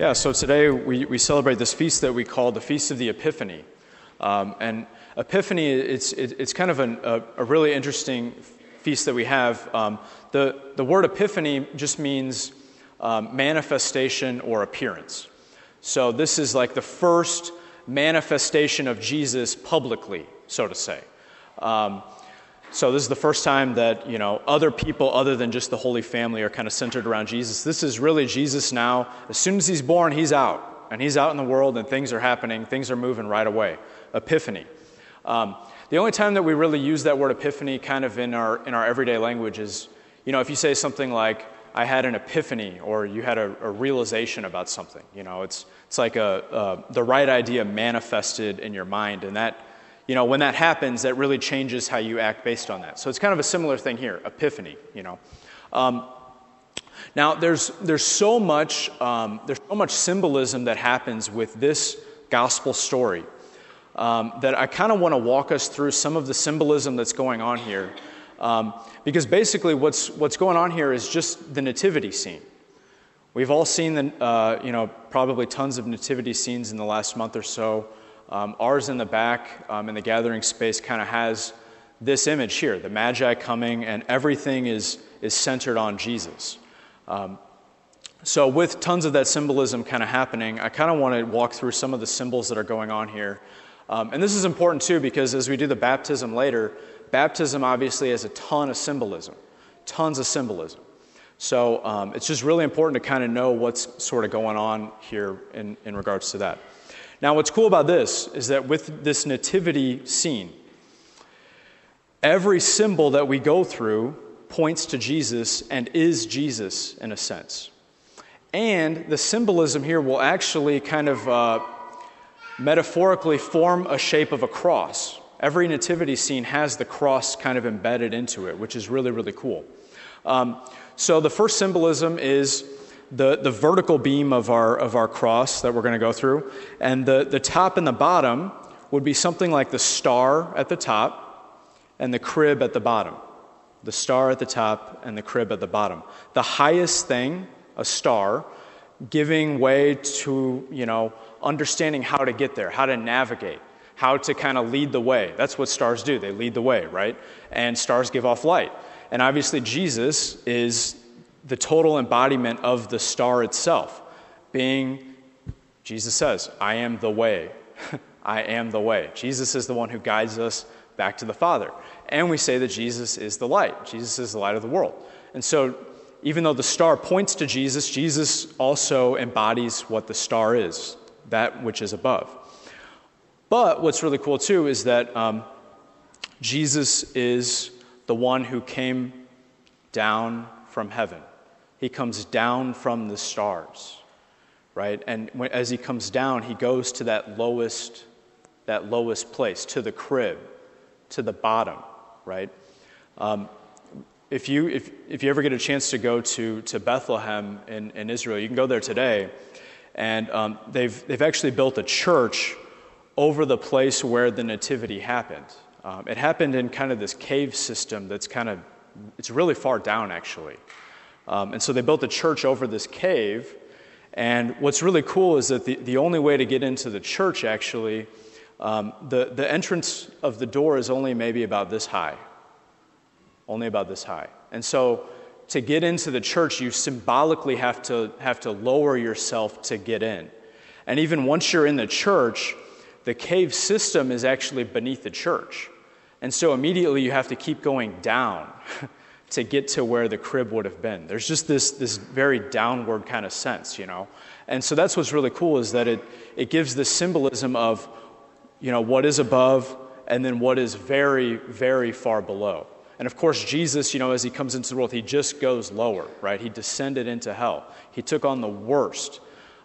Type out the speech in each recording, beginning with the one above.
Yeah, so today we, we celebrate this feast that we call the Feast of the Epiphany. Um, and Epiphany, it's, it's kind of an, a, a, really interesting feast that we have. Um, the, the word epiphany just means um, manifestation or appearance. So this is like the first manifestation of Jesus publicly, so to say. Um, so this is the first time that you know other people other than just the Holy Family are kind of centered around Jesus. This is really Jesus now. As soon as he's born, he's out, and he's out in the world, and things are happening. Things are moving right away. Epiphany. Um, the only time that we really use that word epiphany, kind of in our in our everyday language, is you know if you say something like I had an epiphany, or you had a, a realization about something. You know, it's it's like a, a the right idea manifested in your mind, and that you know, when that happens, that really changes how you act based on that. So it's kind of a similar thing here, epiphany, you know. Um, now, there's, there's, so much, um, there's so much symbolism that happens with this gospel story um, that I kind of want to walk us through some of the symbolism that's going on here. Um, because basically, what's, what's going on here is just the nativity scene. We've all seen, the, uh, you know, probably tons of nativity scenes in the last month or so. Um, ours in the back um, in the gathering space kind of has this image here the Magi coming, and everything is, is centered on Jesus. Um, so, with tons of that symbolism kind of happening, I kind of want to walk through some of the symbols that are going on here. Um, and this is important too because as we do the baptism later, baptism obviously has a ton of symbolism, tons of symbolism. So, um, it's just really important to kind of know what's sort of going on here in, in regards to that. Now, what's cool about this is that with this nativity scene, every symbol that we go through points to Jesus and is Jesus in a sense. And the symbolism here will actually kind of uh, metaphorically form a shape of a cross. Every nativity scene has the cross kind of embedded into it, which is really, really cool. Um, so the first symbolism is the, the vertical beam of our, of our cross that we're going to go through. And the, the top and the bottom would be something like the star at the top and the crib at the bottom. The star at the top and the crib at the bottom. The highest thing, a star, giving way to, you know, understanding how to get there, how to navigate, how to kind of lead the way. That's what stars do. They lead the way, right? And stars give off light. And obviously, Jesus is the total embodiment of the star itself, being, Jesus says, I am the way. I am the way. Jesus is the one who guides us back to the Father. And we say that Jesus is the light. Jesus is the light of the world. And so, even though the star points to Jesus, Jesus also embodies what the star is, that which is above. But what's really cool too is that um, Jesus is the one who came down from heaven. He comes down from the stars, right? And when, as he comes down, he goes to that lowest, that lowest place, to the crib, to the bottom, right? Um, if you, if, if you ever get a chance to go to, to Bethlehem in, in Israel, you can go there today. And um, they've, they've actually built a church over the place where the nativity happened. Um, it happened in kind of this cave system that's kind of, it's really far down actually. Um, and so they built a church over this cave. And what's really cool is that the, the only way to get into the church, actually, um, the, the entrance of the door is only maybe about this high. Only about this high. And so to get into the church, you symbolically have to, have to lower yourself to get in. And even once you're in the church, the cave system is actually beneath the church. And so immediately you have to keep going down. to get to where the crib would have been. There's just this, this very downward kind of sense, you know? And so that's what's really cool is that it, it gives the symbolism of, you know, what is above and then what is very, very far below. And of course, Jesus, you know, as he comes into the world, he just goes lower, right? He descended into hell. He took on the worst.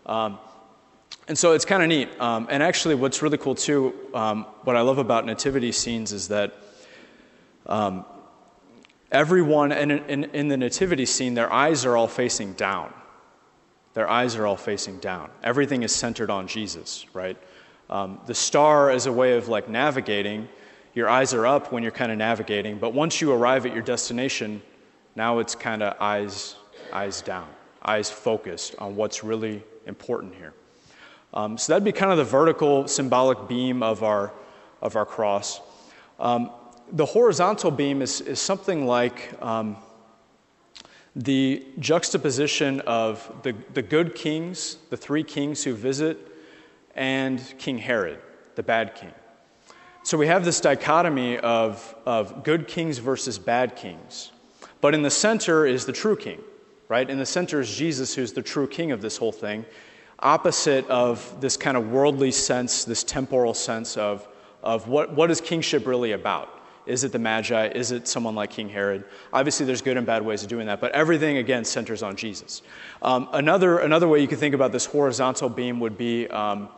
Um, and so it's kind of neat. Um, and actually, what's really cool too, um, what I love about nativity scenes is that um, everyone in, in, in, the nativity scene, their eyes are all facing down. Their eyes are all facing down. Everything is centered on Jesus, right? Um, the star is a way of like navigating. Your eyes are up when you're kind of navigating, but once you arrive at your destination, now it's kind of eyes, eyes down, eyes focused on what's really important here. Um, so that'd be kind of the vertical symbolic beam of our, of our cross. Um, the horizontal beam is, is something like um, the juxtaposition of the, the good kings, the three kings who visit, and King Herod, the bad king. So we have this dichotomy of, of good kings versus bad kings. But in the center is the true king, right? In the center is Jesus, who's the true king of this whole thing, opposite of this kind of worldly sense, this temporal sense of, of what, what is kingship really about? Is it the Magi? Is it someone like King Herod? Obviously, there's good and bad ways of doing that, but everything, again, centers on Jesus. Um, another, another way you could think about this horizontal beam would be um,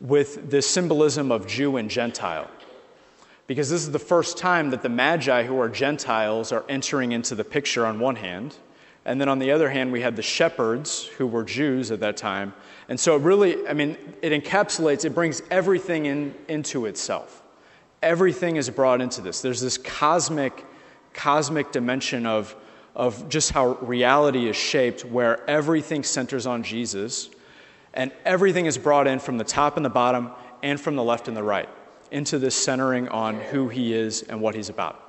with this symbolism of Jew and Gentile. Because this is the first time that the Magi, who are Gentiles, are entering into the picture on one hand. And then on the other hand, we had the shepherds, who were Jews at that time. And so it really, I mean, it encapsulates, it brings everything in, into itself everything is brought into this. There's this cosmic, cosmic dimension of, of just how reality is shaped, where everything centers on Jesus, and everything is brought in from the top and the bottom, and from the left and the right, into this centering on who he is and what he's about.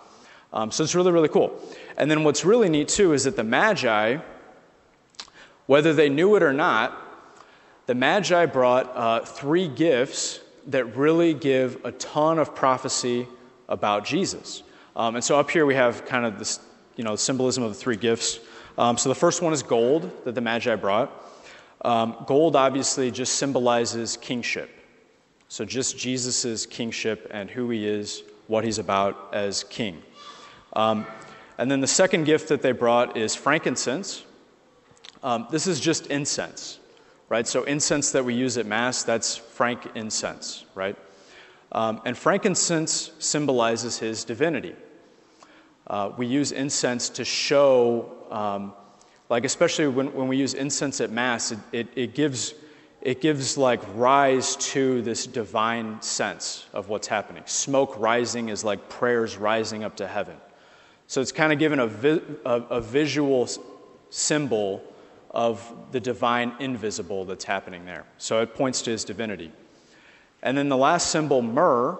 Um, so it's really, really cool. And then what's really neat too is that the Magi, whether they knew it or not, the Magi brought uh, three gifts that really give a ton of prophecy about Jesus. Um, and so up here we have kind of this, you know, symbolism of the three gifts. Um, so the first one is gold that the Magi brought. Um, gold obviously just symbolizes kingship. So just Jesus' kingship and who he is, what he's about as king. Um, and then the second gift that they brought is frankincense. Um, this is just incense right? So incense that we use at Mass, that's frankincense, right? Um, and frankincense symbolizes his divinity. Uh, we use incense to show, um, like especially when, when we use incense at Mass, it, it, it, gives, it gives like rise to this divine sense of what's happening. Smoke rising is like prayers rising up to heaven. So it's kind of given a, vi- a, a visual symbol of the divine invisible that's happening there. So it points to his divinity. And then the last symbol, myrrh,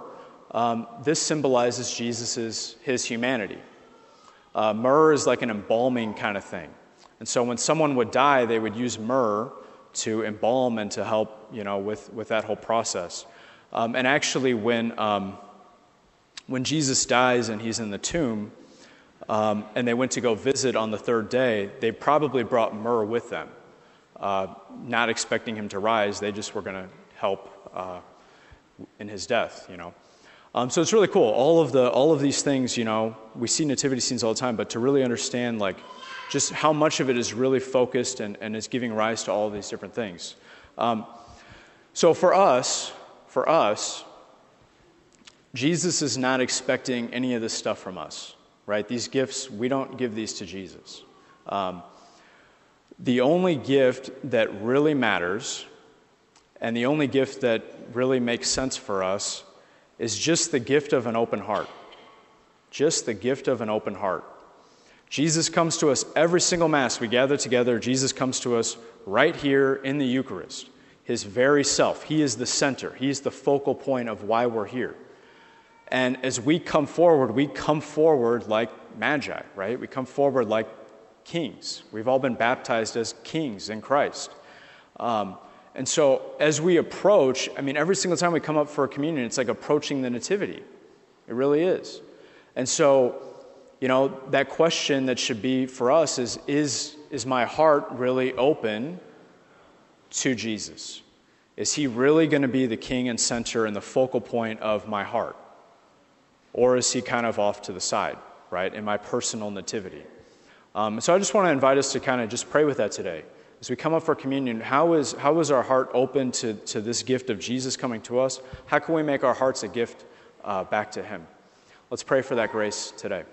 um, this symbolizes Jesus' his humanity. Uh, myrrh is like an embalming kind of thing. And so when someone would die, they would use myrrh to embalm and to help, you know, with, with that whole process. Um, and actually, when, um, when Jesus dies and he's in the tomb, um, and they went to go visit on the third day, they probably brought myrrh with them, uh, not expecting him to rise. They just were going to help uh, in his death, you know. Um, so it's really cool. All of the all of these things, you know, we see nativity scenes all the time, but to really understand like just how much of it is really focused and, and is giving rise to all these different things. Um, so for us, for us, Jesus is not expecting any of this stuff from us right? These gifts, we don't give these to Jesus. Um, the only gift that really matters and the only gift that really makes sense for us is just the gift of an open heart. Just the gift of an open heart. Jesus comes to us every single Mass. We gather together. Jesus comes to us right here in the Eucharist, his very self. He is the center, he's the focal point of why we're here. And as we come forward, we come forward like magi, right? We come forward like kings. We've all been baptized as kings in Christ. Um, and so as we approach, I mean, every single time we come up for a communion, it's like approaching the Nativity. It really is. And so, you know, that question that should be for us is is, is my heart really open to Jesus? Is he really going to be the king and center and the focal point of my heart? Or is he kind of off to the side, right, in my personal nativity? Um, so I just want to invite us to kind of just pray with that today. as we come up for communion, how is, how is our heart open to, to this gift of Jesus coming to us? How can we make our hearts a gift uh, back to Him? Let's pray for that grace today.